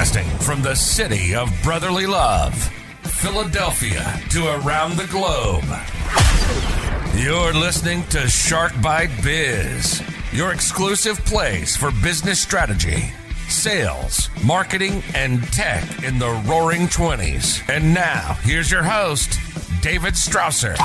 Broadcasting from the city of brotherly love, Philadelphia to around the globe. You're listening to Shark Bite Biz, your exclusive place for business strategy, sales, marketing, and tech in the roaring 20s. And now, here's your host, David Strausser.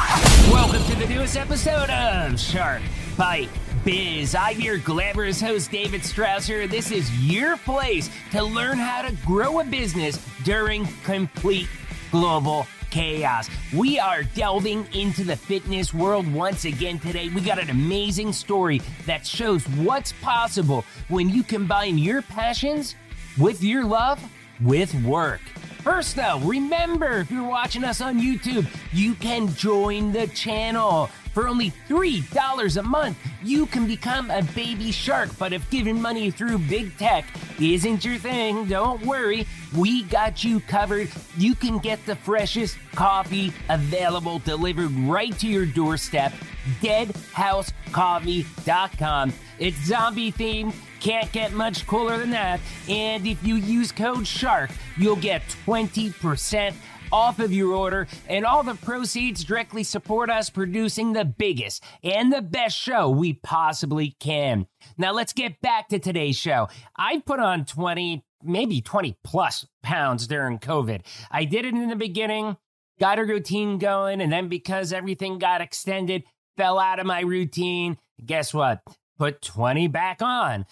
Welcome to the newest episode of Shark Bite Biz. I'm your glamorous host, David Strausser. This is your place to learn how to grow a business during complete global chaos. We are delving into the fitness world once again today. We got an amazing story that shows what's possible when you combine your passions with your love with work. First, though, remember if you're watching us on YouTube, you can join the channel. For only $3 a month, you can become a baby shark. But if giving money through big tech isn't your thing, don't worry. We got you covered. You can get the freshest coffee available delivered right to your doorstep. DeadHouseCoffee.com. It's zombie themed. Can't get much cooler than that. And if you use code SHARK, you'll get 20% off of your order, and all the proceeds directly support us producing the biggest and the best show we possibly can. Now, let's get back to today's show. I put on 20, maybe 20 plus pounds during COVID. I did it in the beginning, got a routine going, and then because everything got extended, fell out of my routine. Guess what? Put 20 back on.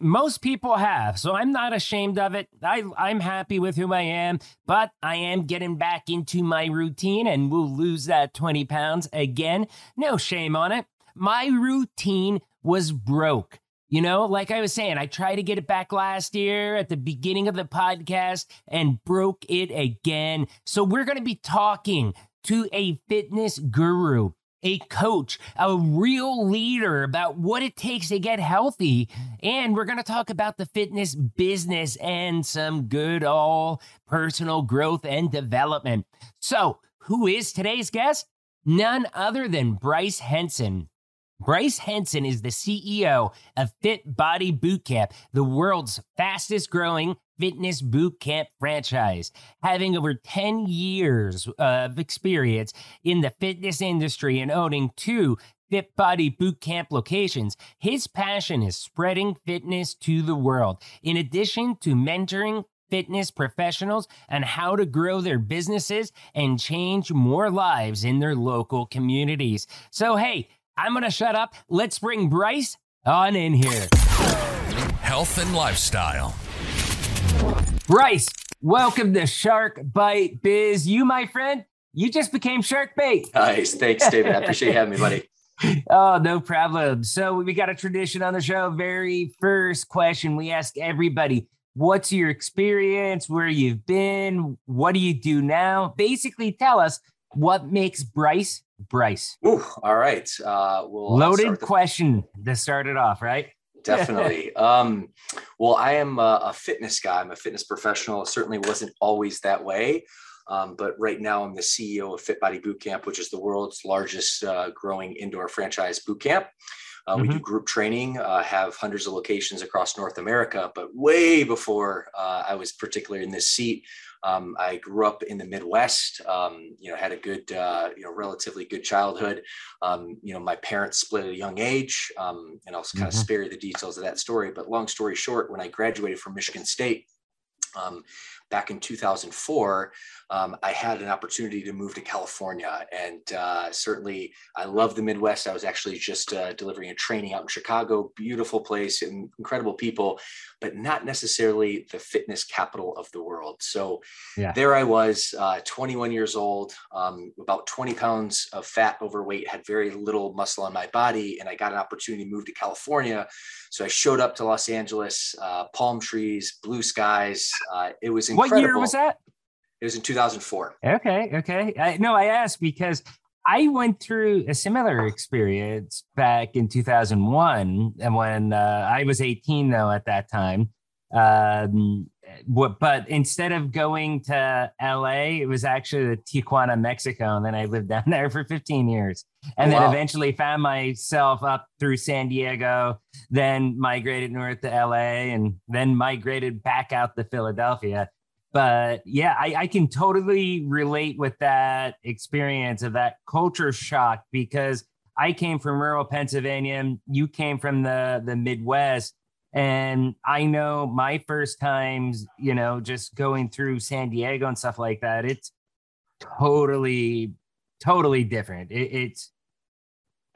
Most people have, so I'm not ashamed of it. I, I'm happy with who I am, but I am getting back into my routine and will lose that 20 pounds again. No shame on it. My routine was broke. You know, like I was saying, I tried to get it back last year at the beginning of the podcast and broke it again. So we're going to be talking to a fitness guru a coach, a real leader about what it takes to get healthy. And we're going to talk about the fitness business and some good old personal growth and development. So, who is today's guest? None other than Bryce Henson. Bryce Henson is the CEO of Fit Body Bootcamp, the world's fastest growing fitness boot camp franchise. Having over 10 years of experience in the fitness industry and owning two Fit Body Boot Camp locations, his passion is spreading fitness to the world. In addition to mentoring fitness professionals and how to grow their businesses and change more lives in their local communities. So, hey, I'm going to shut up. Let's bring Bryce on in here. Health and lifestyle. Bryce, welcome to Shark Bite Biz. You, my friend, you just became Shark Bait. Nice. Thanks, David. I appreciate you having me, buddy. Oh, no problem. So, we got a tradition on the show. Very first question we ask everybody What's your experience? Where you've been? What do you do now? Basically, tell us what makes Bryce Bryce. Ooh, all right. Uh, we'll loaded question to start it off, right? Definitely. um, well, I am a, a, fitness guy. I'm a fitness professional. It certainly wasn't always that way. Um, but right now, I'm the CEO of Fit Body Bootcamp, which is the world's largest uh, growing indoor franchise bootcamp. Uh, mm-hmm. We do mm-hmm. group training, uh, have hundreds of locations across North America. But way before uh, I was particularly in this seat, um, I grew up in the Midwest. Um, you know, had a good, uh, you know, relatively good childhood. Um, you know, my parents split at a young age, um, and I'll kind of mm-hmm. spare you the details of that story. But long story short, when I graduated from Michigan State, um, back in 2004, um, I had an opportunity to move to California. And uh, certainly, I love the Midwest. I was actually just uh, delivering a training out in Chicago, beautiful place and incredible people, but not necessarily the fitness capital of the world. So yeah. there I was, uh, 21 years old, um, about 20 pounds of fat, overweight, had very little muscle on my body. And I got an opportunity to move to California. So I showed up to Los Angeles, uh, palm trees, blue skies. Uh, it was incredible what year was that? It was in 2004. Okay, okay. I, no, I asked because I went through a similar experience back in 2001, and when uh, I was 18 though at that time, um, but instead of going to LA, it was actually Tijuana, Mexico. And then I lived down there for 15 years. And oh, then wow. eventually found myself up through San Diego, then migrated north to LA, and then migrated back out to Philadelphia. But yeah, I, I can totally relate with that experience of that culture shock because I came from rural Pennsylvania, you came from the, the Midwest and I know my first times, you know, just going through San Diego and stuff like that, it's totally, totally different. It, it's,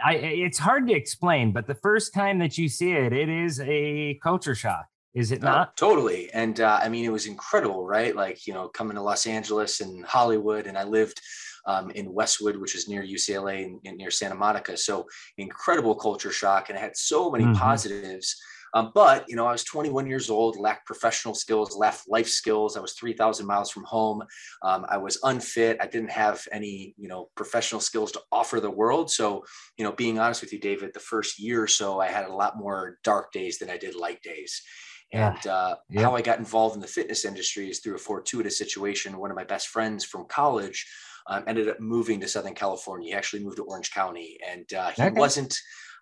I, it's hard to explain, but the first time that you see it, it is a culture shock. Is it not? totally. And uh, I mean, it was incredible, right? Like, you know, coming to Los Angeles and Hollywood, and I lived um, in Westwood, which is near UCLA and, and, near Santa Monica. So incredible culture shock, and I had so many mm-hmm. positives. Um, but you know, I was 21 years old, lacked professional skills, lacked life skills. I was 3,000 miles from home. Um, I was unfit. I didn't have any, you know, professional skills to offer the world. So, you know, being honest with you, David, the first year or so, I had a lot more dark days than I did light days. And uh, yeah. how I got involved in the fitness industry is through a fortuitous situation. One of my best friends from college um, ended up moving to Southern California. He actually moved to Orange County, and uh, he okay. wasn't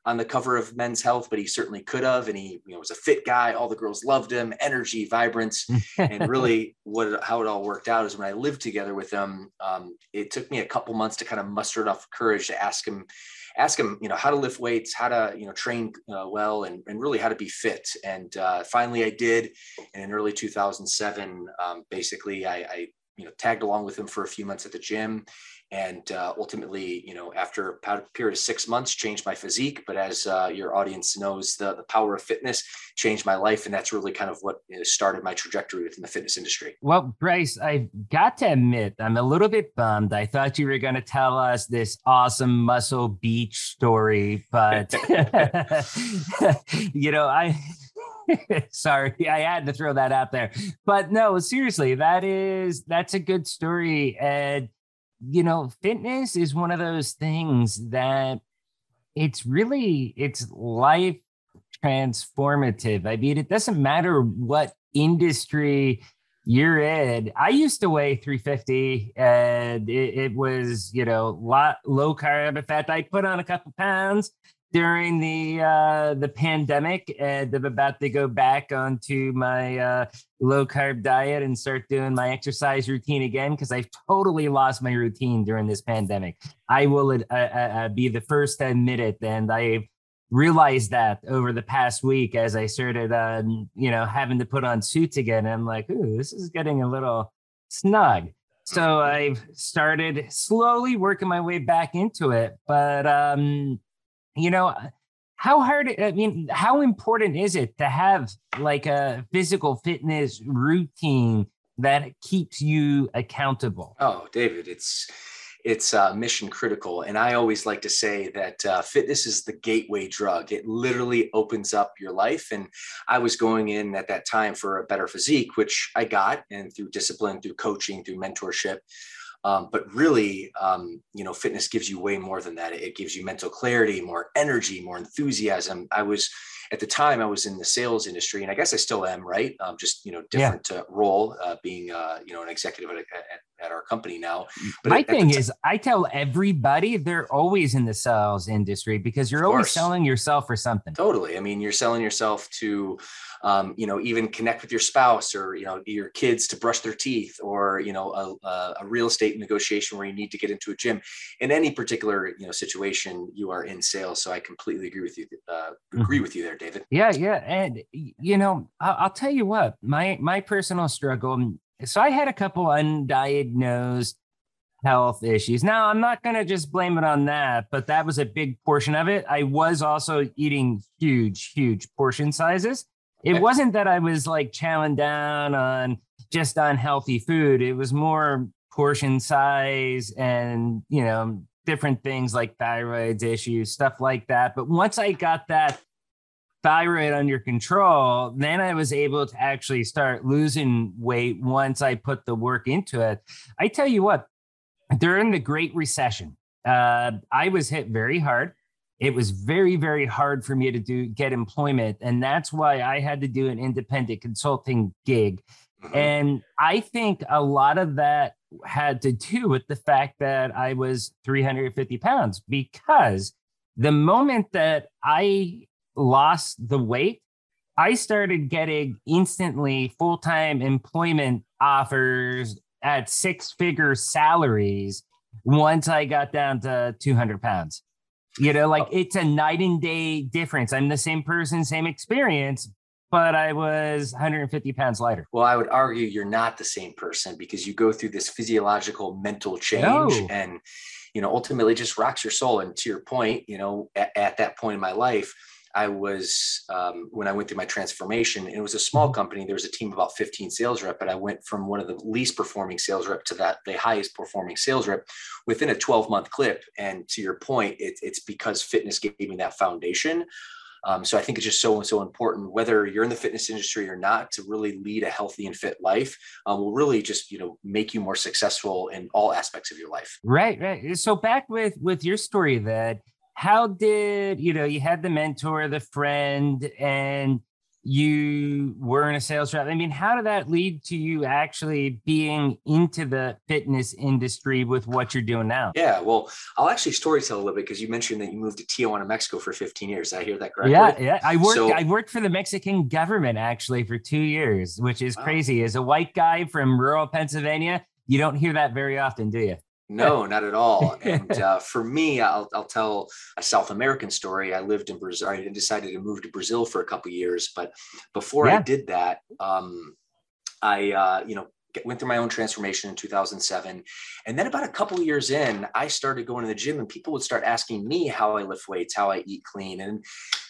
on the cover of Men's Health, but he certainly could have. And he, you know, was a fit guy. All the girls loved him, energy, vibrance, and really, what how it all worked out is when I lived together with him. Um, it took me a couple months to kind of muster enough courage to ask him, ask him, you know, how to lift weights, how to, you know, train uh, well, and and really how to be fit. And uh, finally, I did. And in early 2007, um, basically, I, I you know tagged along with him for a few months at the gym. And uh, ultimately you know after a period of six months changed my physique. But as uh, your audience knows the, the power of fitness changed my life. And that's really kind of what you know, started my trajectory within the fitness industry. Well bryce i've got to admit i'm a little bit bummed. I thought you were going to tell us this awesome muscle beach story but you know i Sorry, I had to throw that out there. But no, seriously, that is that's a good story. And you know, fitness is one of those things that it's really it's life transformative. I mean, it doesn't matter what industry you're in. I used to weigh 350 and it, it was, you know, lot low carb. In fact, I put on a couple pounds during the uh, the pandemic, and I'm about to go back onto my uh, low carb diet and start doing my exercise routine again because I've totally lost my routine during this pandemic. I will uh, uh, uh be the first to admit it, and I realized that over the past week as I started, um, you know, having to put on suits again. I'm like, ooh, this is getting a little snug. So I've started slowly working my way back into it, but um, you know, how hard, I mean, how important is it to have like a physical fitness routine that keeps you accountable? Oh, David, it's, it's uh, mission critical. And I always like to say that uh, fitness is the gateway drug. It literally opens up your life. And I was going in at that time for a better physique, which I got, and through discipline, through coaching, through mentorship. Um, but really, um, you know, fitness gives you way more than that. It gives you mental clarity, more energy, more enthusiasm. I was at the time I was in the sales industry, and I guess I still am, right? Um, just you know, different yeah. uh, role, uh, being uh, you know an executive at, at, at, our company now. But my at, thing is, I tell everybody they're always in the sales industry because you're always selling yourself for something. Totally. I mean, you're selling yourself to um, you know, even connect with your spouse or, you know, your kids to brush their teeth or, you know, a, a real estate negotiation where you need to get into a gym in any particular, you know, situation you are in sales. So I completely agree with you. Uh, agree mm-hmm. with you there, David. Yeah. Yeah. And, you know, I'll, I'll tell you what, my, my personal struggle. Um, so I had a couple undiagnosed health issues. Now, I'm not going to just blame it on that, but that was a big portion of it. I was also eating huge, huge portion sizes. It wasn't that I was like chowing down on just unhealthy food. It was more portion size and, you know, different things like thyroid issues, stuff like that. But once I got that thyroid under control, then I was able to actually start losing weight once I put the work into it. I tell you what, during the Great Recession, uh, I was hit very hard it was very very hard for me to do get employment and that's why i had to do an independent consulting gig Mm-hmm. And I think a lot of that had to do with the fact that I was 350 pounds because the moment that I lost the weight, I started getting instantly full time employment offers at six figure salaries once I got down to 200 pounds. You know, like oh. it's a night and day difference. I'm the same person, same experience, but I was 150 pounds lighter. Well, I would argue you're not the same person because you go through this physiological mental change no. and, you know, ultimately just rocks your soul. And to your point, you know, at, at that point in my life, I was um, when I went through my transformation. It was a small mm-hmm. company. There was a team of about 15 sales rep, but I went from one of the least performing sales rep to that the highest performing sales rep within a 12 month clip. And to your point, it, it's because fitness gave me that foundation. Um, so I think it's just so and so important, whether you're in the fitness industry or not, to really lead a healthy and fit life um, will really just you know make you more successful in all aspects of your life. Right, right. So back with with your story that how did you know you had the mentor the friend and you were in a sales rep. I mean how did that lead to you actually being into the fitness industry with what you're doing now? Yeah well i'll actually story tell a little bit because you mentioned that you moved to tijuana mexico for 15 years. I hear that correctly? Yeah yeah. I worked so, i worked for the mexican government actually for two years which is wow. crazy. As a white guy from rural pennsylvania you don't hear that very often do you no, not at all. And uh, for me, I'll, I'll tell a South American story. I lived in Brazil. I decided to move to Brazil for a couple years, but before yeah. I did that, um, I uh, you know went through my own transformation in 2007 and then about a couple years in i started going to the gym and people would start asking me how i lift weights how i eat clean and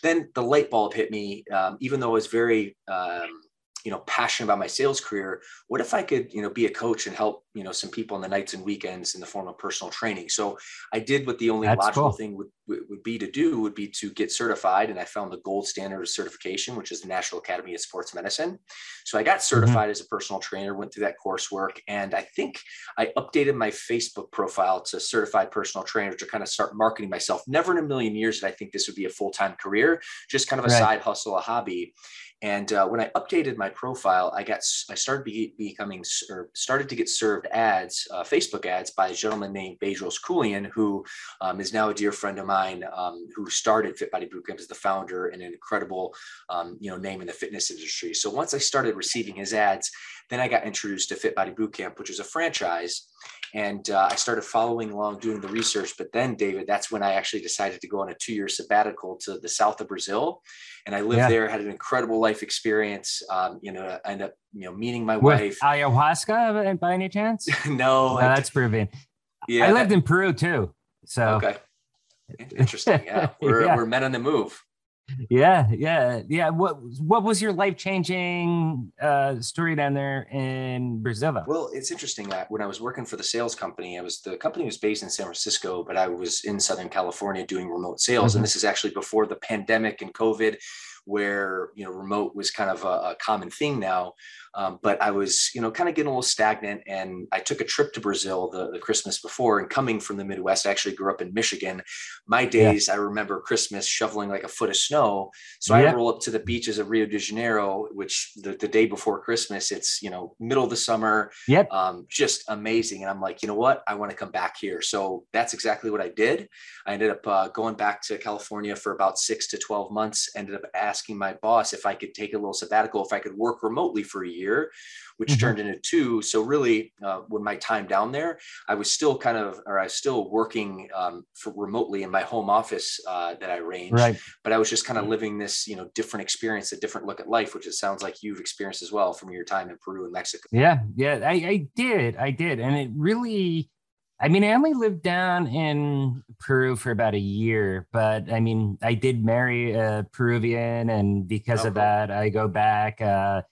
then the light bulb hit me um, even though i was very um, you know passionate about my sales career what if i could you know be a coach and help you know some people on the nights and weekends in the form of personal training so i did what the only That's logical cool. thing would, would be to do would be to get certified and i found the gold standard of certification which is the national academy of sports medicine so i got mm-hmm. certified mm-hmm. as a personal trainer went through that coursework and i think i updated my facebook profile to certified personal trainer to kind of start marketing myself never in a million years did i think this would be a full-time career just kind of a right. side hustle a hobby and uh, when I updated my profile, I got I started be, becoming or started to get served ads, uh, Facebook ads, by a gentleman named Bedros Keuilian, who um, is now a dear friend of mine, um, who started Fit Body Bootcamp as the founder and an incredible um, you know name in the fitness industry. So once I started receiving his ads, then I got introduced to Fit Body Bootcamp, which is a franchise and uh, I started following along, doing the research. But then, David, that's when I actually decided to go on a two-year sabbatical to the south of Brazil, and I lived yeah. there, had an incredible life experience. Um, you know, I ended up, you know, meeting my With wife. Ayahuasca, by any chance? no, no that's proven. Yeah, I lived in Peru too. So okay, interesting. Yeah, we're yeah. we're men on the move yeah yeah yeah what what was your life-changing uh story down there in brazil well it's interesting that when i was working for the sales company i was the company was based in san francisco but i was in southern california doing remote sales mm-hmm. and this is actually before the pandemic and covid where you know remote was kind of a, a common thing now um, but I was, you know, kind of getting a little stagnant. And I took a trip to Brazil the, the Christmas before. And coming from the Midwest, I actually grew up in Michigan. My days, yeah. I remember Christmas shoveling like a foot of snow. So yeah. I roll up to the beaches of Rio de Janeiro, which the, the day before Christmas, it's, you know, middle of the summer. Yep. Um, just amazing. And I'm like, you know what? I want to come back here. So that's exactly what I did. I ended up uh, going back to California for about six to 12 months, ended up asking my boss if I could take a little sabbatical, if I could work remotely for a year, which mm-hmm. turned into two. So really, uh, when my time down there, I was still kind of, or I was still working um, for remotely in my home office uh, that I arranged. Right. But I was just kind of living this, you know, different experience, a different look at life, which it sounds like you've experienced as well from your time in Peru and Mexico. Yeah, yeah, I, I did, I did, and it really. I mean, I only lived down in Peru for about a year, but I mean, I did marry a Peruvian, and because oh, of cool. that, I go back. Uh,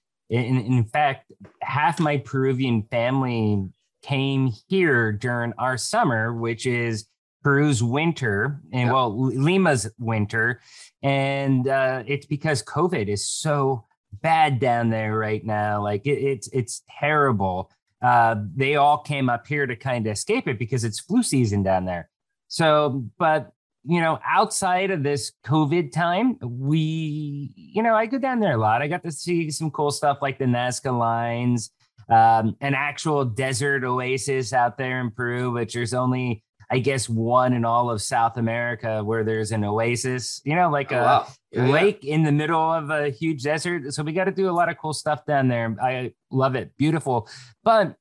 in, in fact, half my Peruvian family came here during our summer, which is Peru's winter and well, Lima's winter. And uh, it's because COVID is so bad down there right now. Like it, it's it's terrible. Uh, they all came up here to kind of escape it because it's flu season down there. So, but you know, outside of this COVID time, we, you know, I go down there a lot. I got to see some cool stuff like the Nazca lines, um, an actual desert oasis out there in Peru, which there's only, I guess, one in all of South America where there's an oasis, you know, like Oh, a wow. Yeah, lake in the middle of a huge desert. So we got to do a lot of cool stuff down there. I love it. Beautiful. But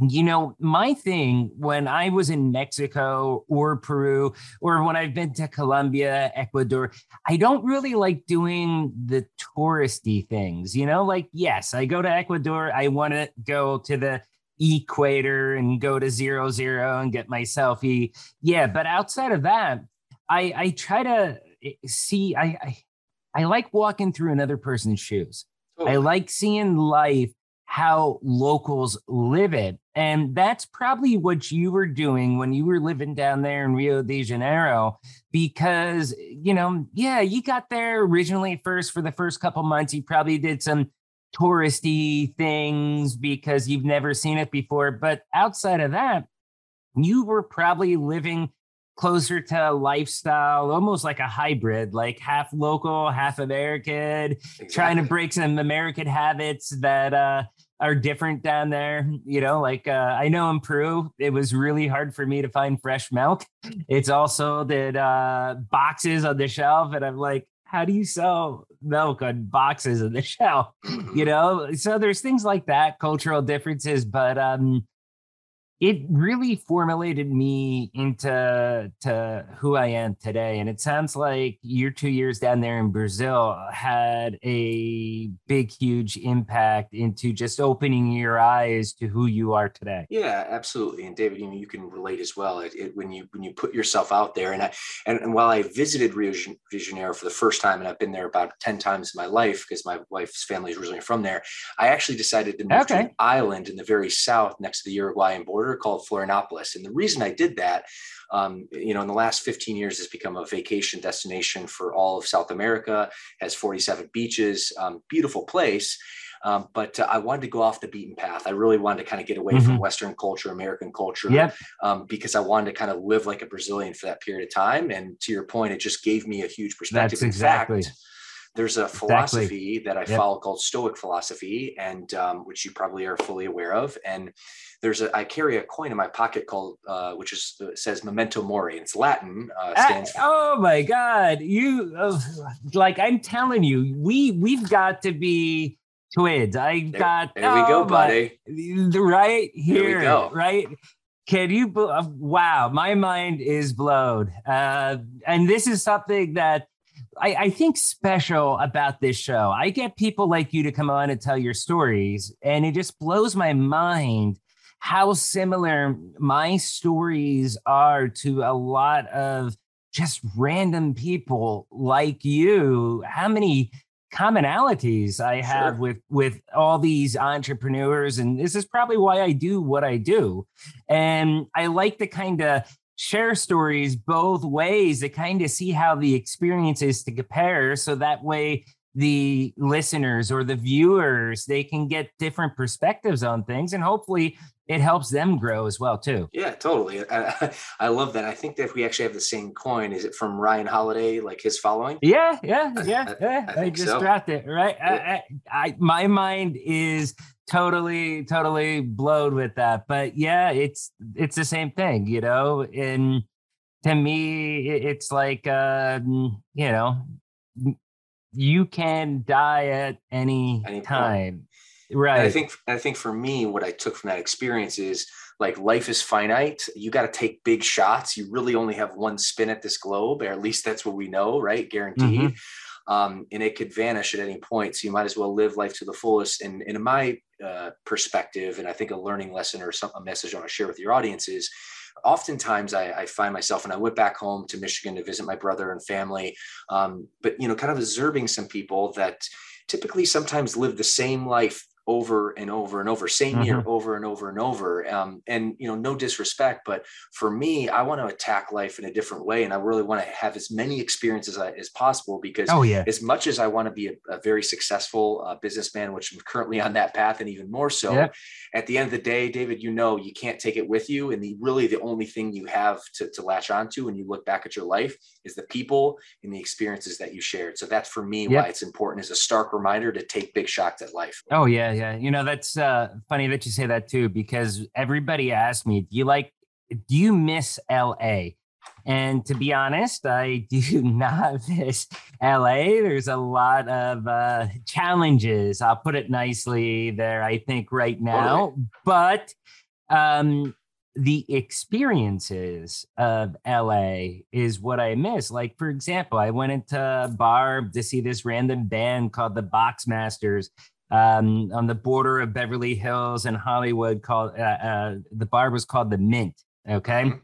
you know, my thing when I was in Mexico or Peru, or when I've been to Colombia, Ecuador, I don't really like doing the touristy things. You know, like, yes, I go to Ecuador, I want to go to the equator and go to zero zero and get my selfie. Yeah, but outside of that, I I try to eh, see I I, I like walking through another person's shoes. I like seeing life how locals live it. And that's probably what you were doing when you were living down there in Rio de Janeiro. Because, you know, yeah, you got there originally first for the first couple months. You probably did some touristy things because you've never seen it before. But outside of that, you were probably living closer to lifestyle, almost like a hybrid, like half local, half American, trying to break some American habits that uh, are different down there. You know, like uh, I know in Peru, it was really hard for me to find fresh milk. It's also that uh, boxes on the shelf, and I'm like, how do you sell milk on boxes on the shelf? You know, so there's things like that, cultural differences, but um, it really formulated me into to who I am today. And it sounds like your two years down there in Brazil had a big, huge impact into just opening your eyes to who you are today. Yeah, absolutely. And David, you know, you can relate as well. It, it, when you when you put yourself out there, and I and, and while I visited Rio de Janeiro for the first time, and I've been there about ten times in my life because my wife's family is originally from there, I actually decided to move to an island in the very south next to the Uruguayan border called Florianopolis. And the reason I did that, um, you know, in the last 15 years, has become a vacation destination for all of South America. Has 47 beaches, um, beautiful place. Um, but uh, I wanted to go off the beaten path. I really wanted to kind of get away from Western culture, American culture, Yep. um, because I wanted to kind of live like a Brazilian for that period of time. And to your point, it just gave me a huge perspective. That's exactly. fact, there's a Exactly. philosophy that I Yep. follow called Stoic philosophy, and um, which you probably are fully aware of. And there's a I carry a coin in my pocket called uh, which is uh, says memento mori. and It's Latin. Uh, Ah, stands for oh my God. You uh, like I'm telling you, we we've got to be twins. I There- got there we go, oh buddy. the right here, go. right? Can you? uh, Wow, my mind is blown. Uh, and this is something that I, I think special about this show. I get people like you to come on and tell your stories, and it just blows my mind how similar my stories are to a lot of just random people like you. How many commonalities I have Sure. with with all these entrepreneurs and this is probably why I do what I do. And I like to kind of share stories both ways to kind of see how the experience is to compare so that way the listeners or the viewers they can get different perspectives on things and hopefully it helps them grow as well too. Yeah, totally. I, I love that. I think that we actually have the same coin. Is it from Ryan Holiday, like his following? Yeah, yeah, yeah. I- yeah. I I, think just so. dropped it right. I, I, I, my mind is totally, totally blown with that. But yeah, it's it's the same thing, you know. And to me, it's like um, you know, you can die at any, Any point. time, And right? I think I think for me, what I took from that experience is like life is finite. You got to take big shots. You really only have one spin at this globe, or at least that's what we know, right? Guaranteed. Um, and it could vanish at any point. So you might as well live life to the fullest. And, and in my uh, perspective, and I think a learning lesson or some a message I want to share with your audience is oftentimes I, I find myself and I went back home to Michigan to visit my brother and family. Um, but you know, kind of observing some people that typically sometimes live the same life over and over and over, same year over and over and over. Um, and you know, no disrespect, but for me, I want to attack life in a different way, and I really want to have as many experiences as, as possible because oh yeah, as much as I want to be a, a very successful uh, businessman, which I'm currently on that path, and even more so, Yeah. at the end of the day, David, you know you can't take it with you, and the really the only thing you have to, to latch onto when you look back at your life is the people and the experiences that you shared. So that's for me Yep. why it's important is a stark reminder to take big shots at life. Oh yeah, yeah. You know, that's uh funny that you say that too, because everybody asked me, do you like do you miss LA? And to be honest, I do not miss LA. There's a lot of uh challenges. I'll put it nicely there, I think, right now. But um the experiences of LA is what I miss. Like, for example, I went into a bar to see this random band called the Boxmasters um, on the border of Beverly Hills and Hollywood. Called uh, uh, the bar was called the Mint. Okay. Mhm.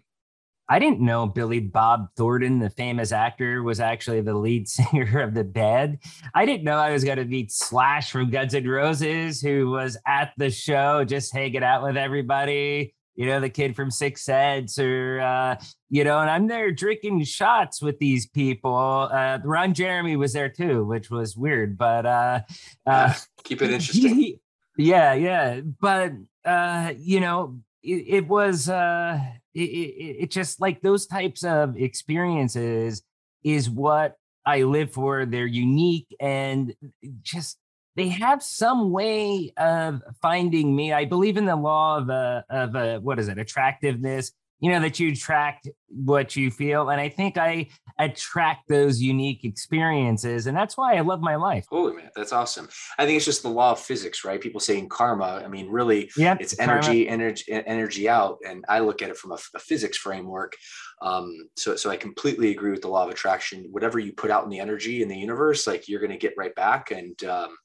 I didn't know Billy Bob Thornton, the famous actor, was actually the lead singer of the band. I didn't know I was going to meet Slash from Guns N' Roses, who was at the show just hanging out with everybody. You know, the kid from Six Sense, or, uh, you know, and I'm there drinking shots with these people. Uh, Ron Jeremy was there too, which was weird, but uh, uh, Keep it interesting. yeah, yeah. But uh, you know, it, it was uh it, it, it just like those types of experiences is what I live for. They're unique and just they have some way of finding me. I believe in the law of uh of uh, what is it attractiveness. You know that you attract what you feel, and I think I attract those unique experiences, and that's why I love my life. Holy man, that's awesome. I think it's just the law of physics, right? People saying karma. I mean, really, Yeah, it's energy, energy, energy out, and I look at it from a, a physics framework. Um, so, so I completely agree with the law of attraction. Whatever you put out in the energy in the universe, like you're going to get right back. And um,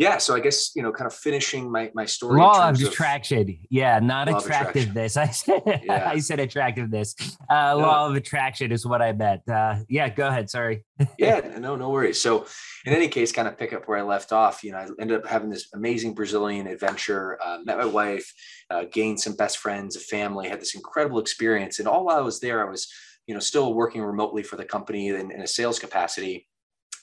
yeah, so I guess you know, kind of finishing my my story. Law of attraction. yeah, not attractiveness. I said Yeah. I said attractiveness. Uh, Law of attraction is what I meant. Uh, yeah, go ahead. Sorry. yeah, no, no worries. So, in any case, kind of pick up where I left off. You know, I ended up having this amazing Brazilian adventure. Uh, met my wife, uh, gained some best friends, a family, had this incredible experience. And all while I was there, I was, you know, still working remotely for the company in, in a sales capacity.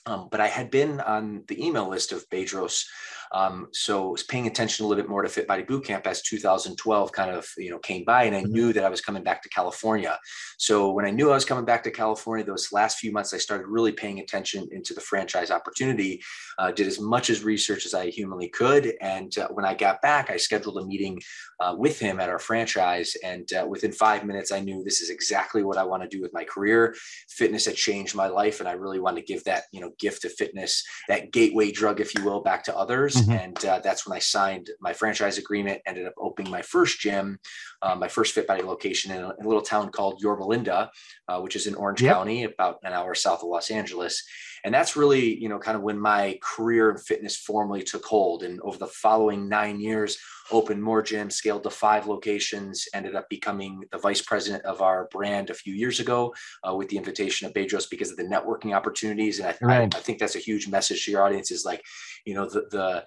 Um, but I had been on the email list of Bedros. Um, so I was paying attention a little bit more to Fit Body Bootcamp as 2012 kind of, you know, came by and I knew that I was coming back to California. So when I knew I was coming back to California, those last few months, I started really paying attention into the franchise opportunity, uh, did as much as research as I humanly could. And uh, when I got back, I scheduled a meeting uh, with him at our franchise. And uh, within five minutes, I knew this is exactly what I want to do with my career. Fitness had changed my life. And I really wanted to give that, you know, gift of fitness, that gateway drug, if you will, back to others. Mhm. And uh, that's when I signed my franchise agreement, ended up opening my first gym, uh, my first Fit Body location in a, in a little town called Yorba Linda, uh, which is in Orange Yep. County, about an hour south of Los Angeles. And that's really, you know, kind of when my career in fitness formally took hold. And over the following nine years, opened more gyms, scaled to five locations, ended up becoming the vice president of our brand a few years ago uh, with the invitation of Bedros because of the networking opportunities. And I, Right. I, I think that's a huge message to your audience is like, you know, the, the,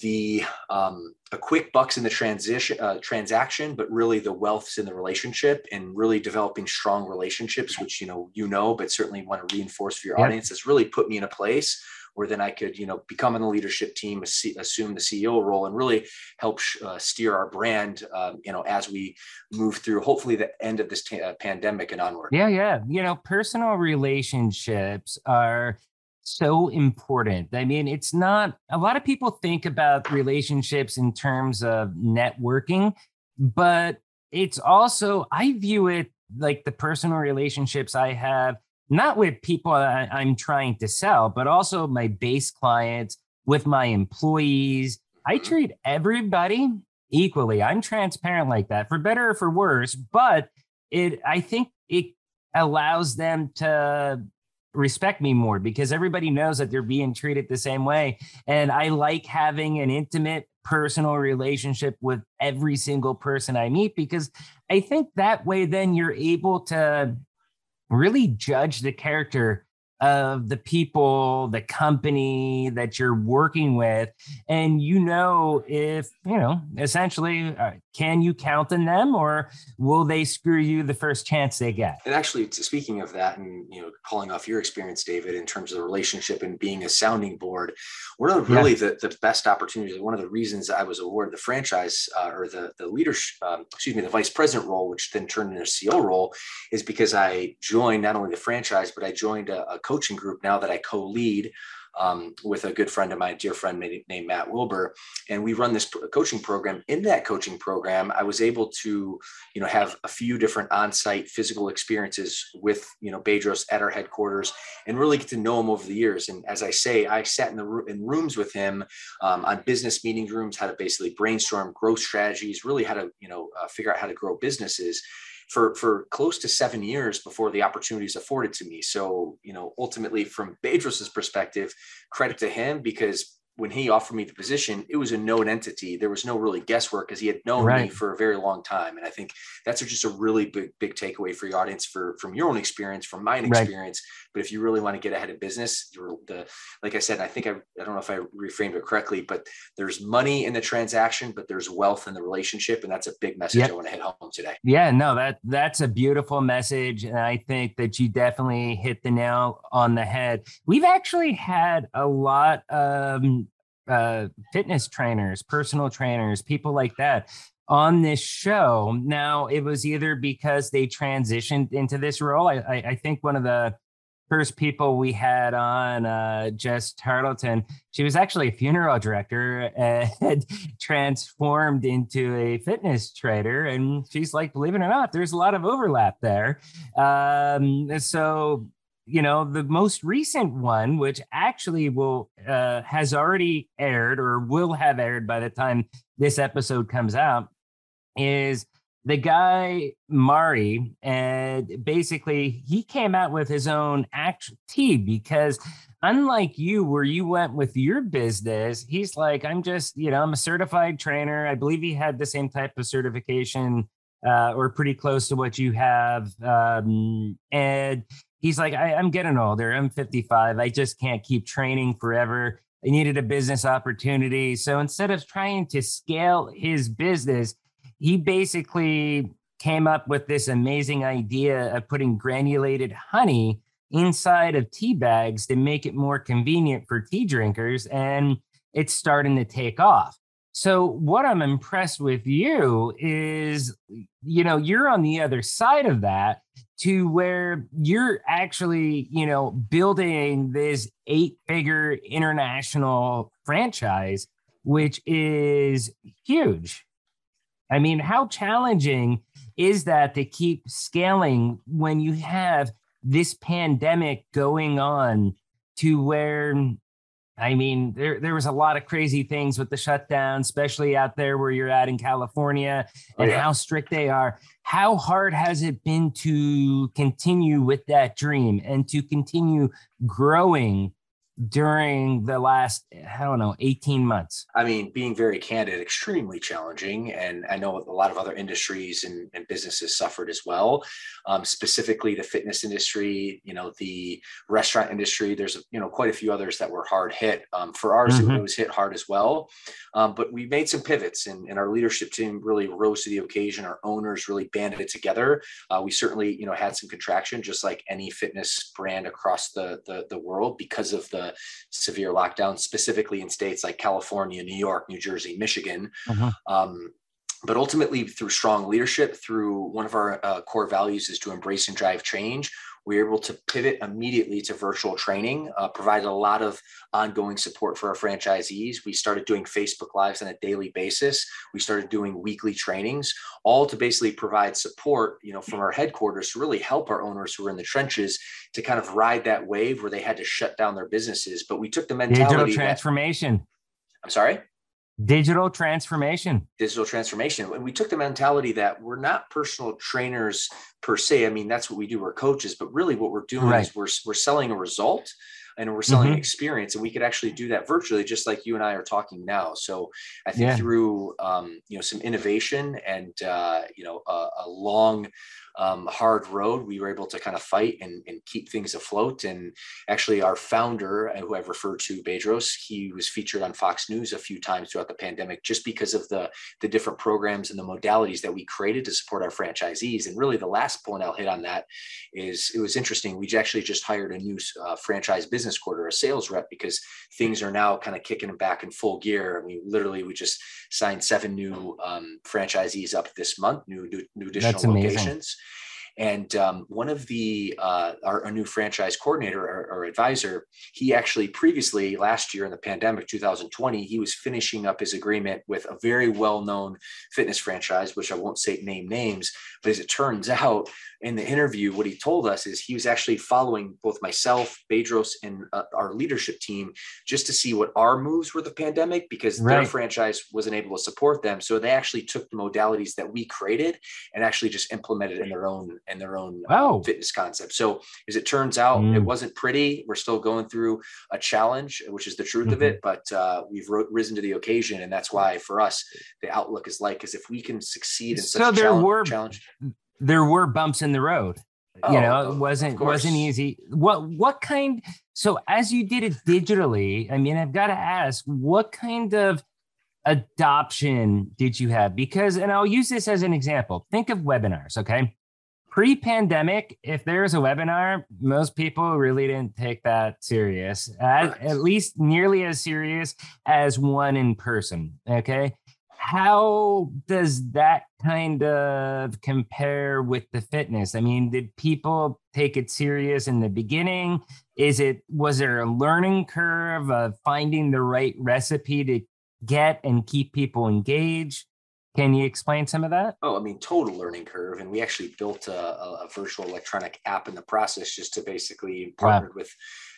the um, a quick bucks in the transition uh, transaction, but really the wealth's in the relationship and really developing strong relationships, which you know you know, but certainly want to reinforce for your Yep. audience. Has really put me in a place where then I could you know become in the leadership team, assume the CEO role, and really help sh- uh, steer our brand. Um, you know, as we move through, hopefully the end of this ta- uh, pandemic and onward. Yeah, yeah. You know, personal relationships are so important. I mean, it's not a lot of people think about relationships in terms of networking, but it's also, I view it like the personal relationships I have, not with people I, I'm trying to sell, but also my base clients, with my employees. I Mhm. treat everybody equally. I'm transparent like that, for better or for worse, but it, I think it allows them to respect me more because everybody knows that they're being treated the same way. And I like having an intimate personal relationship with every single person I meet because I think that way then you're able to really judge the character of the people, the company that you're working with. And you know, if, you know, essentially, uh, can you count on them or will they screw you the first chance they get? And actually, speaking of that, and you know, calling off your experience, David, in terms of the relationship and being a sounding board, one of the, really yeah. the, the best opportunities, one of the reasons I was awarded the franchise uh, or the the leadership, um, excuse me, the vice president role, which then turned into a CEO role, is because I joined not only the franchise, but I joined a, a coaching group now that I co-lead um, with a good friend of mine, dear friend named Matt Wilbur, and we run this coaching program. In that coaching program, I was able to, you know, have a few different on-site physical experiences with, you know, Bedros at our headquarters, and really get to know him over the years. And as I say, I sat in the in rooms with him um, on business meeting rooms, how to basically brainstorm growth strategies, really how to, you know, uh, figure out how to grow businesses for for close to seven years before the opportunities afforded to me. So, you know, ultimately from Bedros's perspective, credit to him because when he offered me the position, it was a known entity. There was no really guesswork because he had known right. me for a very long time. And I think that's just a really big, big takeaway for your audience for from your own experience, from my experience. Right. But if you really want to get ahead of business, you're the like I said, I think I, I don't know if I reframed it correctly, but there's money in the transaction, but there's wealth in the relationship. And that's a big message yep. I want to hit home today. Yeah, no, that that's a beautiful message. And I think that you definitely hit the nail on the head. We've actually had a lot of uh, fitness trainers, personal trainers, people like that on this show. Now, it was either because they transitioned into this role. I, I, I think one of the first people we had on, uh, Jess Tarleton, she was actually a funeral director and transformed into a fitness trader. And she's like, believe it or not, there's a lot of overlap there. Um, so you know the most recent one which actually will uh, has already aired or will have aired by the time this episode comes out is the guy Mari and basically he came out with his own act tea because unlike you where you went with your business he's like I'm just you know I'm a certified trainer. I believe he had the same type of certification uh, or pretty close to what you have um, and he's like, I, am getting older. I'm 55. I just can't keep training forever. I needed a business opportunity. So instead of trying to scale his business, he basically came up with this amazing idea of putting granulated honey inside of tea bags to make it more convenient for tea drinkers. And it's starting to take off. So, what I'm impressed with you is, you know, you're on the other side of that to where you're actually, you know, building this eight figure international franchise, which is huge. I mean, how challenging is that to keep scaling when you have this pandemic going on to where I mean, there there was a lot of crazy things with the shutdown, especially out there where you're at in California, oh, and oh, yeah. how strict they are. How hard has it been to continue with that dream and to continue growing during the last i don't know 18 months? I mean being very candid extremely challenging and i know a lot of other industries and, and businesses suffered as well. Um, specifically the fitness industry you know the restaurant industry there's you know quite a few others that were hard hit. Um, for ours mm-hmm. it was hit hard as well. Um, but we made some pivots and, and, our leadership team really rose to the occasion. Our owners really banded it together. Uh, we certainly you know had some contraction just like any fitness brand across the, the, the world because of the severe lockdowns, specifically in states like California, New York, New Jersey, Michigan. Uh-huh. Um, but ultimately, through strong leadership, through one of our uh, core values is to embrace and drive change we were able to pivot immediately to virtual training, uh, provided a lot of ongoing support for our franchisees. We started doing Facebook Lives on a daily basis. We started doing weekly trainings, all to basically provide support, you know, from our headquarters to really help our owners who were in the trenches to kind of ride that wave where they had to shut down their businesses. But we took the mentality digital transformation. That, I'm sorry digital transformation digital transformation and we took the mentality that we're not personal trainers per se i mean that's what we do we're coaches but really what we're doing right. is we're, we're selling a result and we're selling mm-hmm. experience and we could actually do that virtually just like you and i are talking now so i think yeah. through um, you know some innovation and uh, you know a, a long um, hard road, we were able to kind of fight and, and keep things afloat. And actually, our founder, uh, who I've referred to, Bedros, he was featured on Fox News a few times throughout the pandemic just because of the, the different programs and the modalities that we created to support our franchisees. And really, the last point I'll hit on that is it was interesting. We actually just hired a new uh, franchise business quarter, a sales rep, because things are now kind of kicking back in full gear. I mean, literally, we just signed seven new um, franchisees up this month, new new, new additional locations. And um, one of the uh, our, our, new franchise coordinator or, or, advisor, he actually previously last year in the pandemic 2020, he was finishing up his agreement with a very well-known fitness franchise, which I won't say name names, but as it turns out, in the interview, what he told us is he was actually following both myself, Bedros, and uh, our leadership team just to see what our moves were the pandemic because right. their franchise wasn't able to support them. So they actually took the modalities that we created and actually just implemented in their own in their own oh. fitness concept. So as it turns out, mm. it wasn't pretty. We're still going through a challenge, which is the truth mm-hmm. of it, but uh, we've ro- risen to the occasion, and that's why for us the outlook is like, because if we can succeed in such so a challenge, were- challenge there were bumps in the road. Oh, you know, it wasn't wasn't easy. What what kind? So as you did it digitally, I mean, I've got to ask, what kind of adoption did you have? Because, and I'll use this as an example. Think of webinars. Okay, pre-pandemic, if there's a webinar, most people really didn't take that serious, at, at least nearly as serious as one in person. Okay, how does that kind of compare with the fitness? I mean did people take it serious in the beginning? Is it was there a learning curve of finding the right recipe to get and keep people engaged can you explain some of that? Oh, I mean, total learning curve. And we actually built a, a virtual electronic app in the process just to basically partner wow. with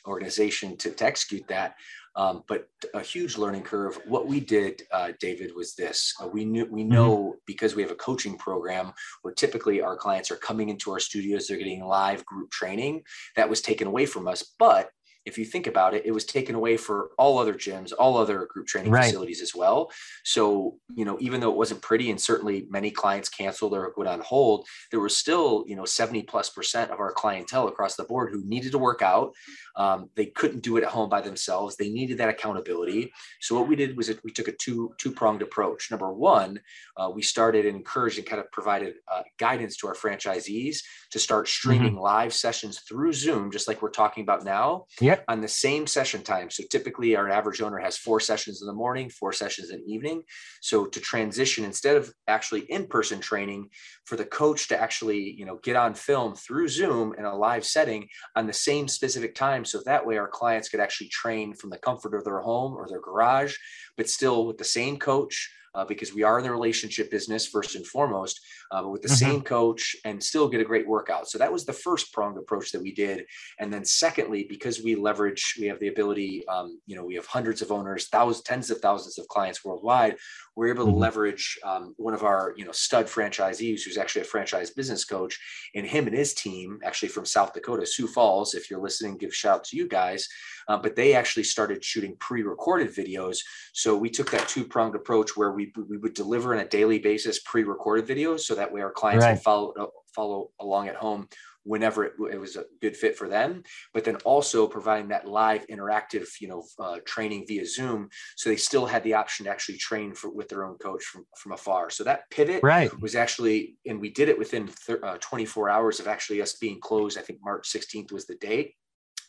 organization to, to execute that. Um, but a huge learning curve. What we did, uh, David, was this: uh, we knew we mm-hmm. know mm-hmm. because we have a coaching program where typically our clients are coming into our studios, they're getting live group training. That was taken away from us, but if you think about it, it was taken away for all other gyms, all other group training right. facilities as well. So, you know, even though it wasn't pretty and certainly many clients canceled or went on hold, there was still, you know, 70 plus percent of our clientele across the board who needed to work out. Um, they couldn't do it at home by themselves. They needed that accountability. So what we did was we took a two two pronged approach. Number one, uh, we started and encouraged and kind of provided uh, guidance to our franchisees to start streaming mm-hmm. live sessions through Zoom, just like we're talking about now. Yep. On the same session time. So typically our average owner has four sessions in the morning, four sessions in the evening. So to transition instead of actually in-person training for the coach to actually, you know, get on film through Zoom in a live setting on the same specific time. So that way our clients could actually train from the comfort of their home or their garage, but still with the same coach uh, because we are in the relationship business first and foremost, uh, but with the mm-hmm. same coach and still get a great workout. So that was the first pronged approach that we did. And then secondly, because we leverage, we have the ability, um, you know, we have hundreds of owners, thousands, tens of thousands of clients worldwide. We're able to mm-hmm. leverage um, one of our, you know, stud franchisees, who's actually a franchise business coach, and him and his team, actually from South Dakota, Sioux Falls. If you're listening, give shout out to you guys. Uh, but they actually started shooting pre-recorded videos. So we took that two-pronged approach where we we would deliver on a daily basis pre-recorded videos, so that way our clients right. can follow follow along at home whenever it, it, was a good fit for them but then also providing that live interactive you know uh, training via zoom so they still had the option to actually train for, with their own coach from, from afar so that pivot right. was actually and we did it within thir- uh, 24 hours of actually us being closed i think march 16th was the date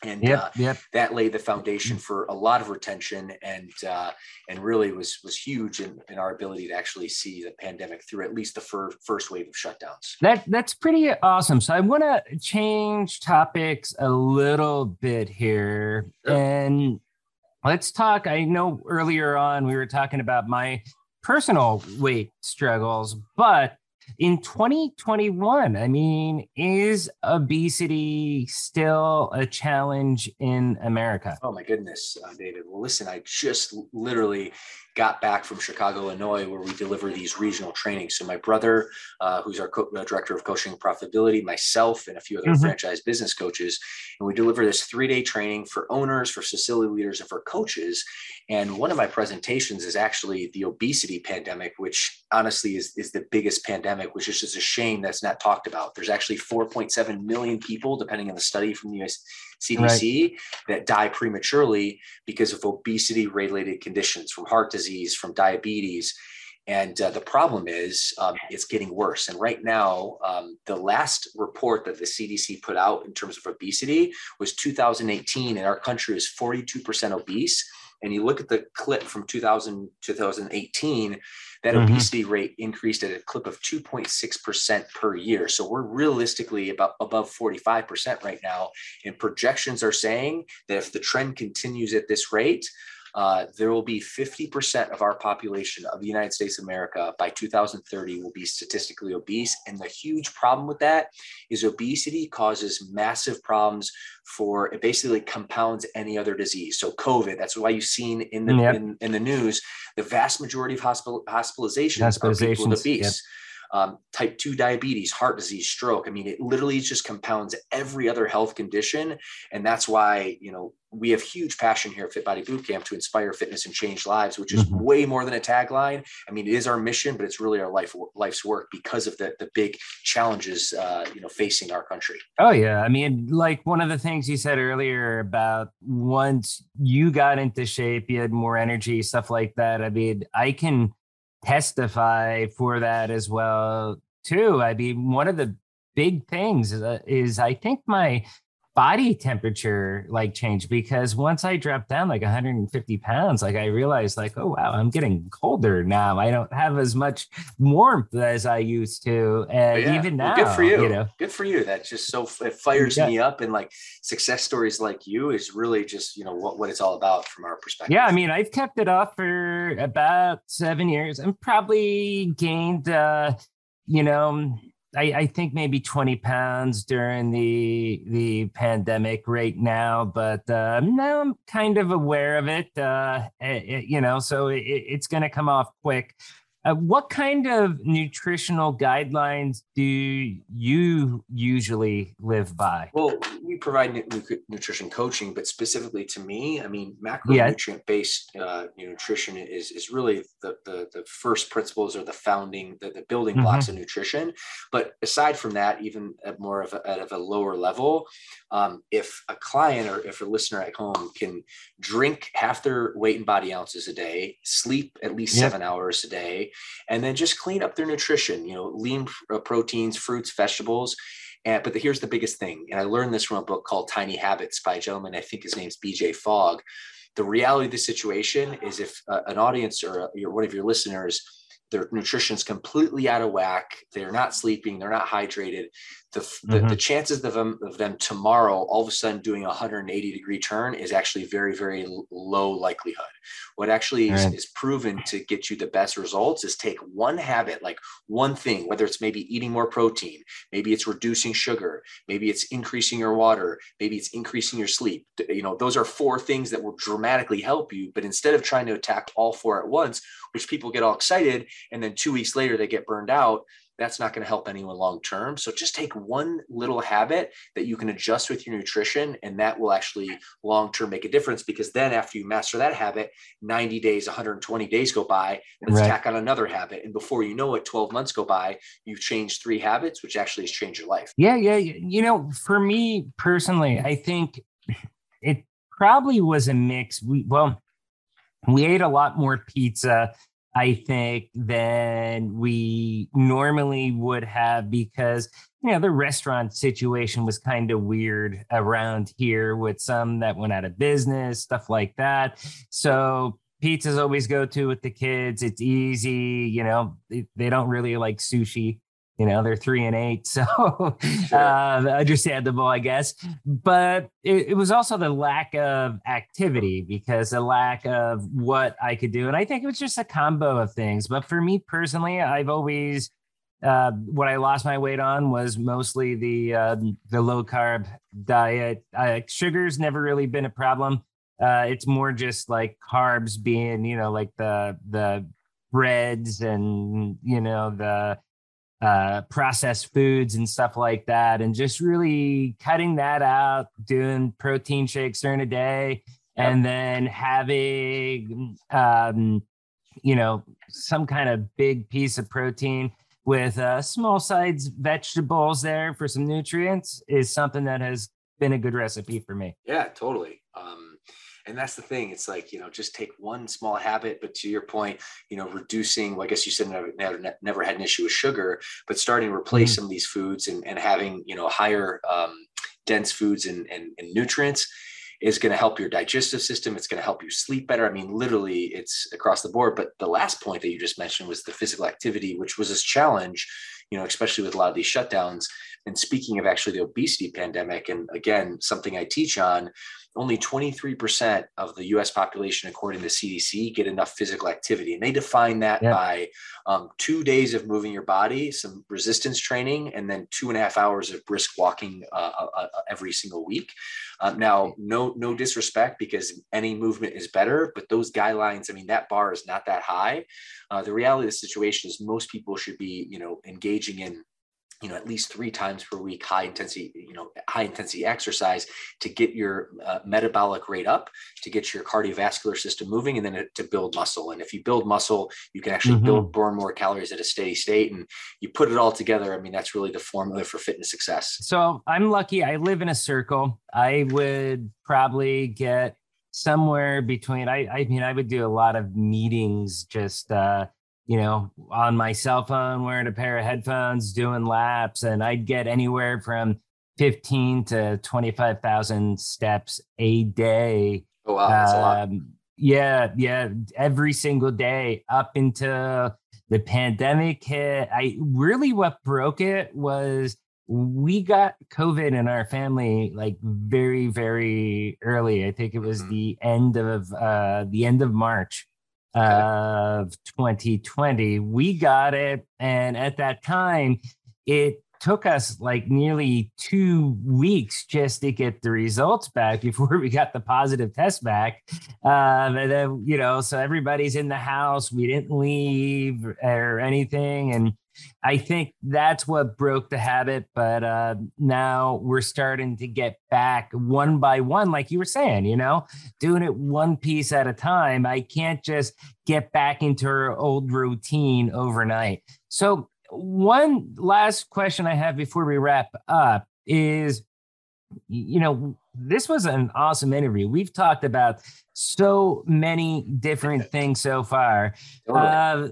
and yep, uh, yep. that laid the foundation for a lot of retention and uh, and really was was huge in, in our ability to actually see the pandemic through at least the fir- first wave of shutdowns. That that's pretty awesome. So I want to change topics a little bit here sure. and let's talk. I know earlier on we were talking about my personal weight struggles, but in 2021 i mean is obesity still a challenge in america? Oh my goodness uh, david. Well listen i just literally got back from Chicago, Illinois, where we deliver these regional trainings. So my brother, uh, who's our co- uh, director of coaching and profitability, myself, and a few other mm-hmm. franchise business coaches, and we deliver this three-day training for owners, for facility leaders, and for coaches. And one of my presentations is actually the obesity pandemic, which honestly is, is the biggest pandemic, which is just a shame that's not talked about. There's actually 4.7 million people, depending on the study from the US CDC, right. that die prematurely because of obesity related conditions from heart disease, from diabetes. And uh, the problem is um, it's getting worse. And right now, um, the last report that the CDC put out in terms of obesity was 2018, and our country is 42% obese and you look at the clip from 2000 2018 that mm-hmm. obesity rate increased at a clip of 2.6% per year so we're realistically about above 45% right now and projections are saying that if the trend continues at this rate uh, there will be 50% of our population of the United States of America by 2030 will be statistically obese. And the huge problem with that is obesity causes massive problems for it basically compounds any other disease. So COVID, that's why you've seen in the yep. in, in, the news, the vast majority of hospital hospitalizations, hospitalizations are people with obese. Yep um, type 2 diabetes, heart disease, stroke. I mean, it literally just compounds every other health condition. And that's why, you know, we have huge passion here at Fit Body Bootcamp to inspire fitness and change lives, which is mm-hmm. way more than a tagline. I mean, it is our mission, but it's really our life life's work because of the the big challenges uh, you know facing our country. Oh yeah, I mean, like one of the things you said earlier about once you got into shape, you had more energy, stuff like that. I mean, I can testify for that as well too. I mean, one of the big things is, uh, is I think my body temperature like change because once I dropped down like 150 pounds, like I realized like, oh wow, I'm getting colder now. I don't have as much warmth as I used to. And yeah. even now, well, good for you. you know, good for you. That just so it fires yeah. me up. And like success stories like you is really just, you know, what, what it's all about from our perspective. Yeah. I mean, I've kept it off for about seven years and probably gained, uh, you know, I, I, think maybe 20 pounds during the the pandemic right now, but uh, now I'm kind of aware of it. Uh, it, eh, it you know, so it, it's going to come off quick. Uh, what kind of nutritional guidelines do you usually live by? Well, we provide nutrition coaching, but specifically to me, I mean, macronutrient based uh, nutrition is, is really the, the, the, first principles or the founding, the, the building mm-hmm. blocks of nutrition. But aside from that, even at more of a, at a lower level, um, if a client or if a listener at home can drink half their weight in body ounces a day, sleep at least seven hours a day, and then just clean up their nutrition, you know, lean uh, proteins, fruits, vegetables. And, but the, here's the biggest thing. And I learned this from a book called Tiny Habits by a gentleman, I think his name's BJ Fogg. The reality of the situation is if uh, an audience or uh, one of your listeners, their nutrition is completely out of whack, they're not sleeping, they're not hydrated, the, mm-hmm. the, chances of them, of them tomorrow all of a sudden doing a 180 degree turn is actually very very low likelihood. What actually is, is, proven to get you the best results is take one habit like one thing whether it's maybe eating more protein maybe it's reducing sugar maybe it's increasing your water maybe it's increasing your sleep. You know those are four things that will dramatically help you but instead of trying to attack all four at once which people get all excited and then two weeks later they get burned out that's not going to help anyone long term. So just take one little habit that you can adjust with your nutrition, and that will actually long term make a difference. Because then, after you master that habit, 90 days, 120 days go by, let's right. tack on another habit. And before you know it, 12 months go by, you've changed three habits, which actually has changed your life. Yeah. Yeah. You know, for me personally, I think it probably was a mix. We, well, we ate a lot more pizza I think, than we normally would have because, you know, the restaurant situation was kind of weird around here with some that went out of business, stuff like that. So pizzas always go to with the kids. It's easy, you know, they, don't really like sushi you know they're three and eight so sure. uh, understandable i guess but it, it, was also the lack of activity because the lack of what i could do and i think it was just a combo of things but for me personally i've always uh, what I lost my weight on was mostly the uh, the low carb diet. Uh, sugar's never really been a problem. Uh, it's more just like carbs being, you know, like the the breads and you know the uh, processed foods and stuff like that, and just really cutting that out, doing protein shakes during a day, yep. and then having, um, you know, some kind of big piece of protein with uh, small size vegetables there for some nutrients is something that has been a good recipe for me. Yeah, totally. Um, and that's the thing it's like you know just take one small habit but to your point you know reducing well, i guess you said never, never, never had an issue with sugar but starting to replace mm-hmm. some of these foods and, and having you know higher um, dense foods and, and, and nutrients is going to help your digestive system. It's going to help you sleep better. I mean, literally, it's across the board. But the last point that you just mentioned was the physical activity, which was this challenge, you know, especially with a lot of these shutdowns. And speaking of actually the obesity pandemic, and again, something I teach on, only 23% of the US population, according to CDC, get enough physical activity. And they define that yeah. by um, two days of moving your body, some resistance training, and then two and a half hours of brisk walking uh, uh, uh every single week. Um, now, no, no disrespect because any movement is better, but those guidelines, I mean, that bar is not that high. Uh, the reality of the situation is most people should be, you know, engaging in you know at least three times per week high intensity you know high intensity exercise to get your uh, metabolic rate up to get your cardiovascular system moving and then to build muscle. And if you build muscle you can actually mm-hmm. build burn more calories at a steady state and you put it all together i mean that's really the formula for fitness success. So i'm lucky i live in a circle. I would probably get somewhere between i i mean i would do a lot of meetings just uh you know, on my cell phone, wearing a pair of headphones, doing laps, and I'd get anywhere from 15 to 25,000 steps a day. Oh, wow. That's um, a lot. Um, yeah. Yeah. Every single day up until the pandemic hit. I really, what broke it was we got COVID in our family like very, very early. I think it was mm-hmm. the end of uh, the end of March of 2020. We got it. And at that time, it took us like nearly two weeks just to get the results back before we got the positive test back. Um, and then, you know, so everybody's in the house. We didn't leave or anything. And I think that's what broke the habit. But uh, now we're starting to get back one by one, like you were saying, you know, doing it one piece at a time. I can't just get back into our old routine overnight. So, one last question I have before we wrap up is you know, this was an awesome interview. We've talked about so many different things so far. Totally. Uh,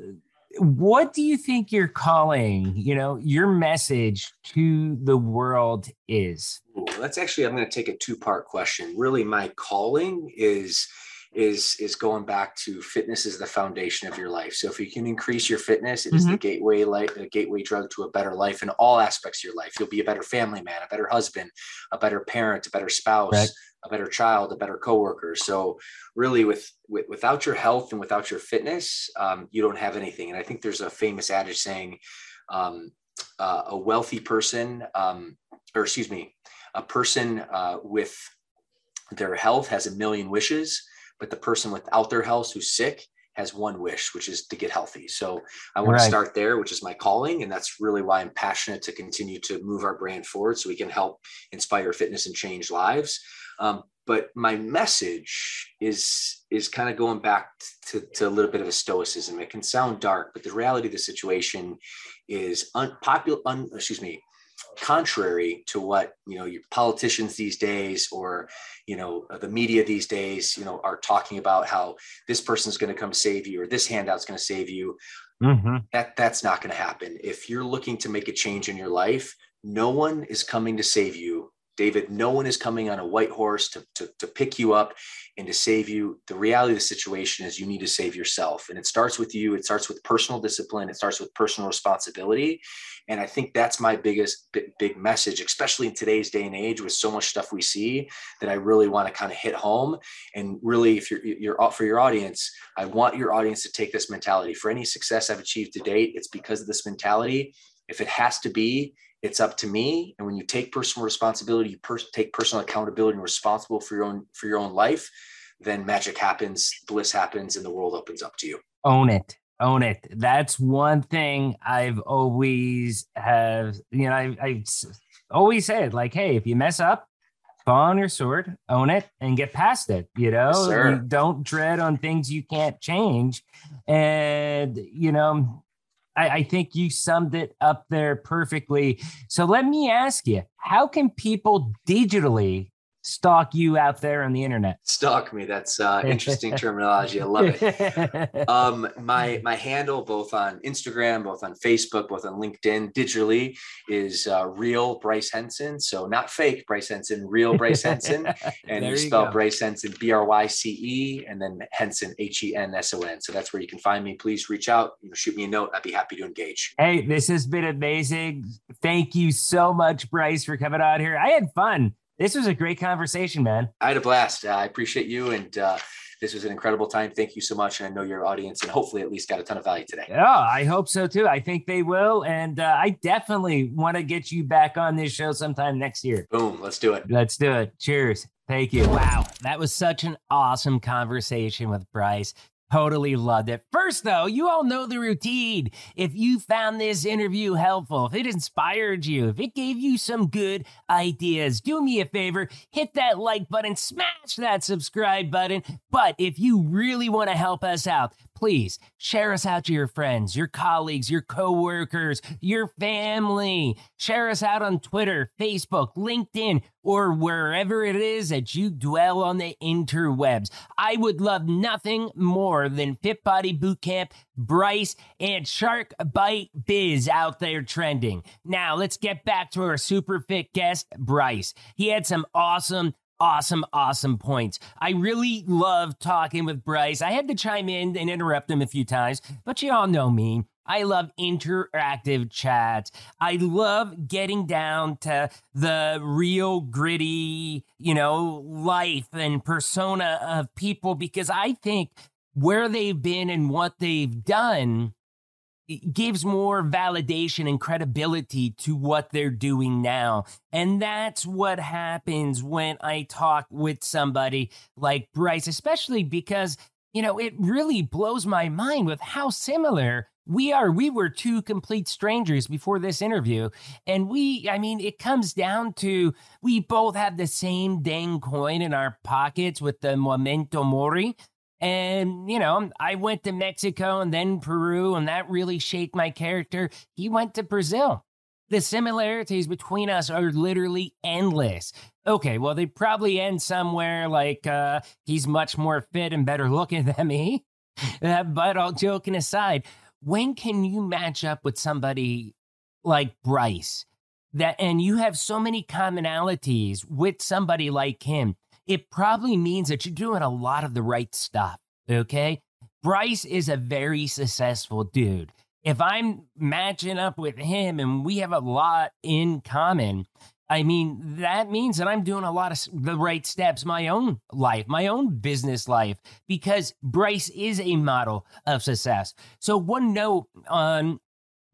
what do you think your calling, you know, your message to the world is? Ooh, that's actually, I'm going to take a two part question. Really, my calling is is is going back to fitness is the foundation of your life. So if you can increase your fitness, it mm-hmm. is the mm-hmm. gateway light, a gateway drug to a better life in all aspects of your life. You'll be a better family man, a better husband, a better parent, a better spouse, right. A better child, a better coworker. So really, with, with without your health and without your fitness, um, you don't have anything. And I think there's a famous adage saying, um, uh, a wealthy person, um, or excuse me, a person uh, with their health has a million wishes but the person without their health who's sick has one wish, which is to get healthy. So I want right. to start there, which is my calling. And that's really why I'm passionate to continue to move our brand forward so we can help inspire fitness and change lives. Um, but my message is is kind of going back to, to a little bit of a stoicism. It can sound dark, but the reality of the situation is unpopular, un, excuse me, contrary to what you know your politicians these days or you know the media these days you know are talking about how this person's going to come save you or this handout's going to save you mm-hmm. that that's not going to happen if you're looking to make a change in your life no one is coming to save you David, no one is coming on a white horse to, to, to pick you up and to save you. The reality of the situation is you need to save yourself. And it starts with you. It starts with personal discipline. It starts with personal responsibility. And I think that's my biggest big, message, especially in today's day and age with so much stuff we see that I really want to kind of hit home. And really, if you're, you're for your audience, I want your audience to take this mentality. For any success I've achieved to date, it's because of this mentality. If it has to be, it's up to me and when you take personal responsibility you per- take personal accountability and responsible for your own for your own life then magic happens, bliss happens, and the world opens up to you. Own it. Own it. That's one thing I've always have, you know, I, I always said like, hey, if you mess up, fall on your sword, own it, and get past it. You know, Yes. You don't dread on things you can't change. And, you know, I, I think you summed it up there perfectly. So let me ask you, how can people digitally stalk you out there on the internet? Stalk me. That's uh, interesting terminology. I love it. um my my handle both on instagram both on facebook both on linkedin digitally is uh, real bryce henson so not fake bryce henson real bryce henson and you you spell go. bryce henson b-r-y-c-e and then henson h-e-n-s-o-n so that's where you can find me please reach out you know, shoot me a note i'd be happy to engage Hey, this has been amazing. Thank you so much, Bryce, for coming out here. I had fun. This was a great conversation, man. i had a blast uh, i appreciate you and uh, this was an incredible time thank you so much and i know your audience and hopefully at least got a ton of value today Oh, I hope so too. I think they will. And uh, I definitely want to get you back on this show sometime next year. boom let's do it Let's do it. Cheers. Thank you. Wow. That was such an awesome conversation with Bryce. Totally loved it. First, though, you all know the routine. If you found this interview helpful, if it inspired you, if it gave you some good ideas, do me a favor, hit that like button, smash that subscribe button. But if you really want to help us out, please share us out to your friends, your colleagues, your coworkers, your family. Share us out on Twitter, Facebook, LinkedIn, or wherever it is that you dwell on the interwebs. I would love nothing more than Fit Body Bootcamp, Bryce, and Shark Bite Biz out there trending. Now, let's get back to our super fit guest, Bryce. He had some awesome awesome, awesome points. I really love talking with Bryce. I had to chime in and interrupt him a few times, but you all know me. I love interactive chats. I love getting down to the real gritty, you know, life and persona of people because I think where they've been and what they've done gives more validation and credibility to what they're doing now. And that's what happens when I talk with somebody like Bryce, especially because, you know, it really blows my mind with how similar we are. We were two complete strangers before this interview. And we, I mean, it comes down to we both have the same dang coin in our pockets with the Memento Mori. And, you know, I went to Mexico and then Peru, and that really shaped my character. He went to Brazil. The similarities between us are literally endless. Okay, well, they probably end somewhere like uh, he's much more fit and better looking than me. Uh, but all joking aside, when can you match up with somebody like Bryce? That and you have so many commonalities with somebody like him it probably means that you're doing a lot of the right stuff. Okay. Bryce is a very successful dude. If I'm matching up with him and we have a lot in common, I mean, that means that I'm doing a lot of the right steps, my own life, my own business life, because Bryce is a model of success. So, one note on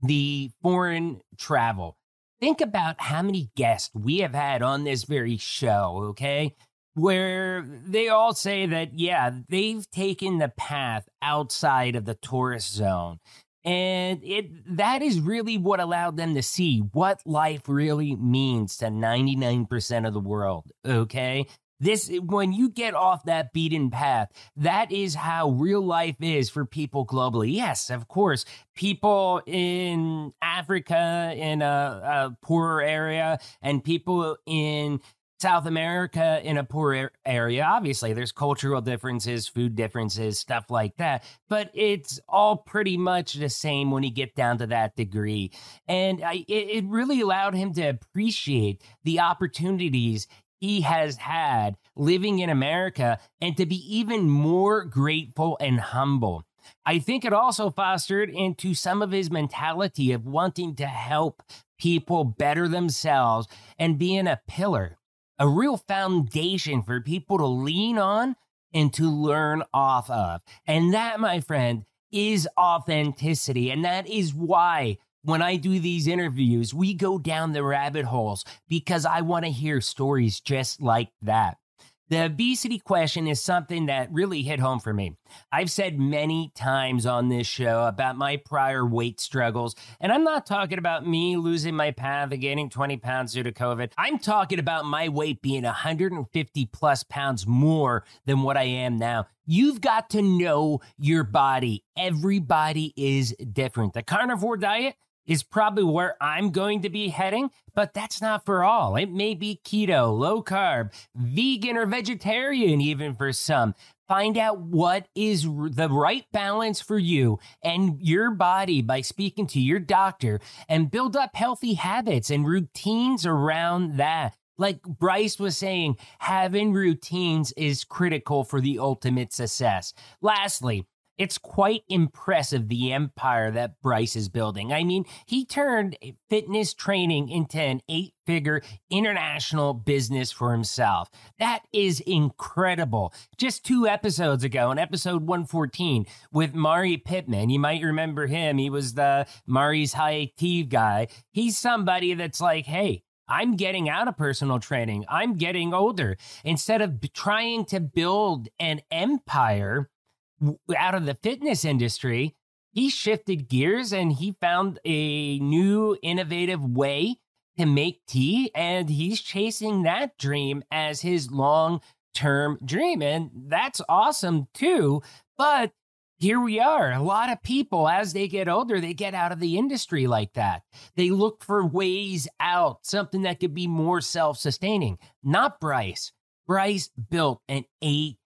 the foreign travel think about how many guests we have had on this very show, okay? Where they all say that, yeah, they've taken the path outside of the tourist zone. And it that is really what allowed them to see what life really means to 99% of the world, okay? This when you get off that beaten path, that is how real life is for people globally. Yes, of course, people in Africa in a, a poorer area and people in South America in a poor area. Obviously, there's cultural differences, food differences, stuff like that, but it's all pretty much the same when you get down to that degree. And I, it, it really allowed him to appreciate the opportunities he has had living in America and to be even more grateful and humble. I think it also fostered into some of his mentality of wanting to help people better themselves and being a pillar, a real foundation for people to lean on and to learn off of. And that, my friend, is authenticity. And that is why when I do these interviews, we go down the rabbit holes because I want to hear stories just like that. The obesity question is something that really hit home for me. I've said many times on this show about my prior weight struggles, and I'm not talking about me losing my path and gaining 20 pounds due to COVID. I'm talking about my weight being 150 plus pounds more than what I am now. You've got to know your body. Everybody is different. The carnivore diet, is probably where I'm going to be heading, but that's not for all. It may be keto, low carb, vegan, or vegetarian, even for some. Find out what is the right balance for you and your body by speaking to your doctor and build up healthy habits and routines around that. Like Bryce was saying, having routines is critical for the ultimate success. Lastly, it's quite impressive the empire that Bryce is building. I mean, he turned fitness training into an eight figure international business for himself. That is incredible. Just two episodes ago, in episode 114 with Mari Pittman, you might remember him. He was the Mari's High Tea guy. He's somebody that's like, hey, I'm getting out of personal training. I'm getting older. Instead of trying to build an empire, out of the fitness industry, he shifted gears and he found a new innovative way to make tea and he's chasing that dream as his long term dream and that's awesome too. But here we are a lot of people as they get older they get out of the industry like that. They look for ways out something that could be more self-sustaining. Not bryce. Bryce built an eight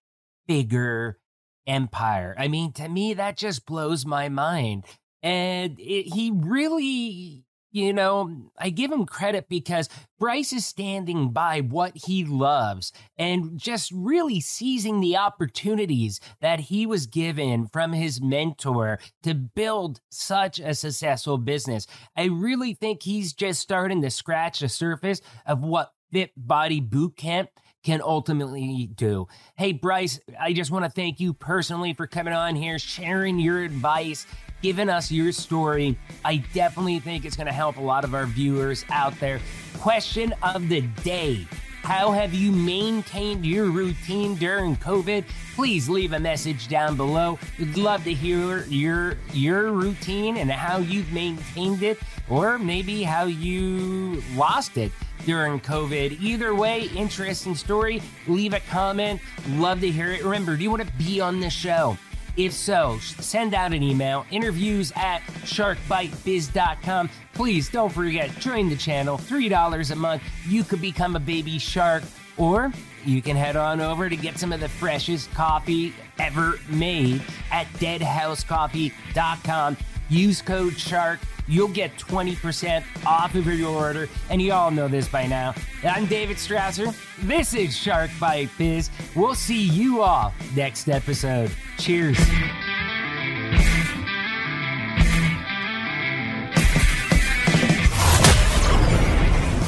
figure empire. I mean, to me, that just blows my mind. And it, he really, you know, I give him credit because Bryce is standing by what he loves and just really seizing the opportunities that he was given from his mentor to build such a successful business. I really think he's just starting to scratch the surface of what Fit Body Boot Camp can ultimately do. Hey, Bryce, I just want to thank you personally for coming on here, sharing your advice, giving us your story. I definitely think it's going to help a lot of our viewers out there. Question of the day. How have you maintained your routine during COVID? Please leave a message down below. We'd love to hear your your routine and how you've maintained it or maybe how you lost it during COVID. Either way, interesting story. Leave a comment. Love to hear it. Remember, do you want to be on the show? If so, send out an email, interviews at sharkbitebiz.com. Please don't forget, join the channel, $3 a month. You could become a baby shark, or you can head on over to get some of the freshest coffee ever made at deadhousecoffee.com. Use code SHARK you'll get 20% off of your order. And you all know this by now. I'm David Strausser. This is Shark Bite Biz. We'll see you all next episode. Cheers.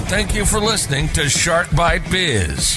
Thank you for listening to Shark Bite Biz.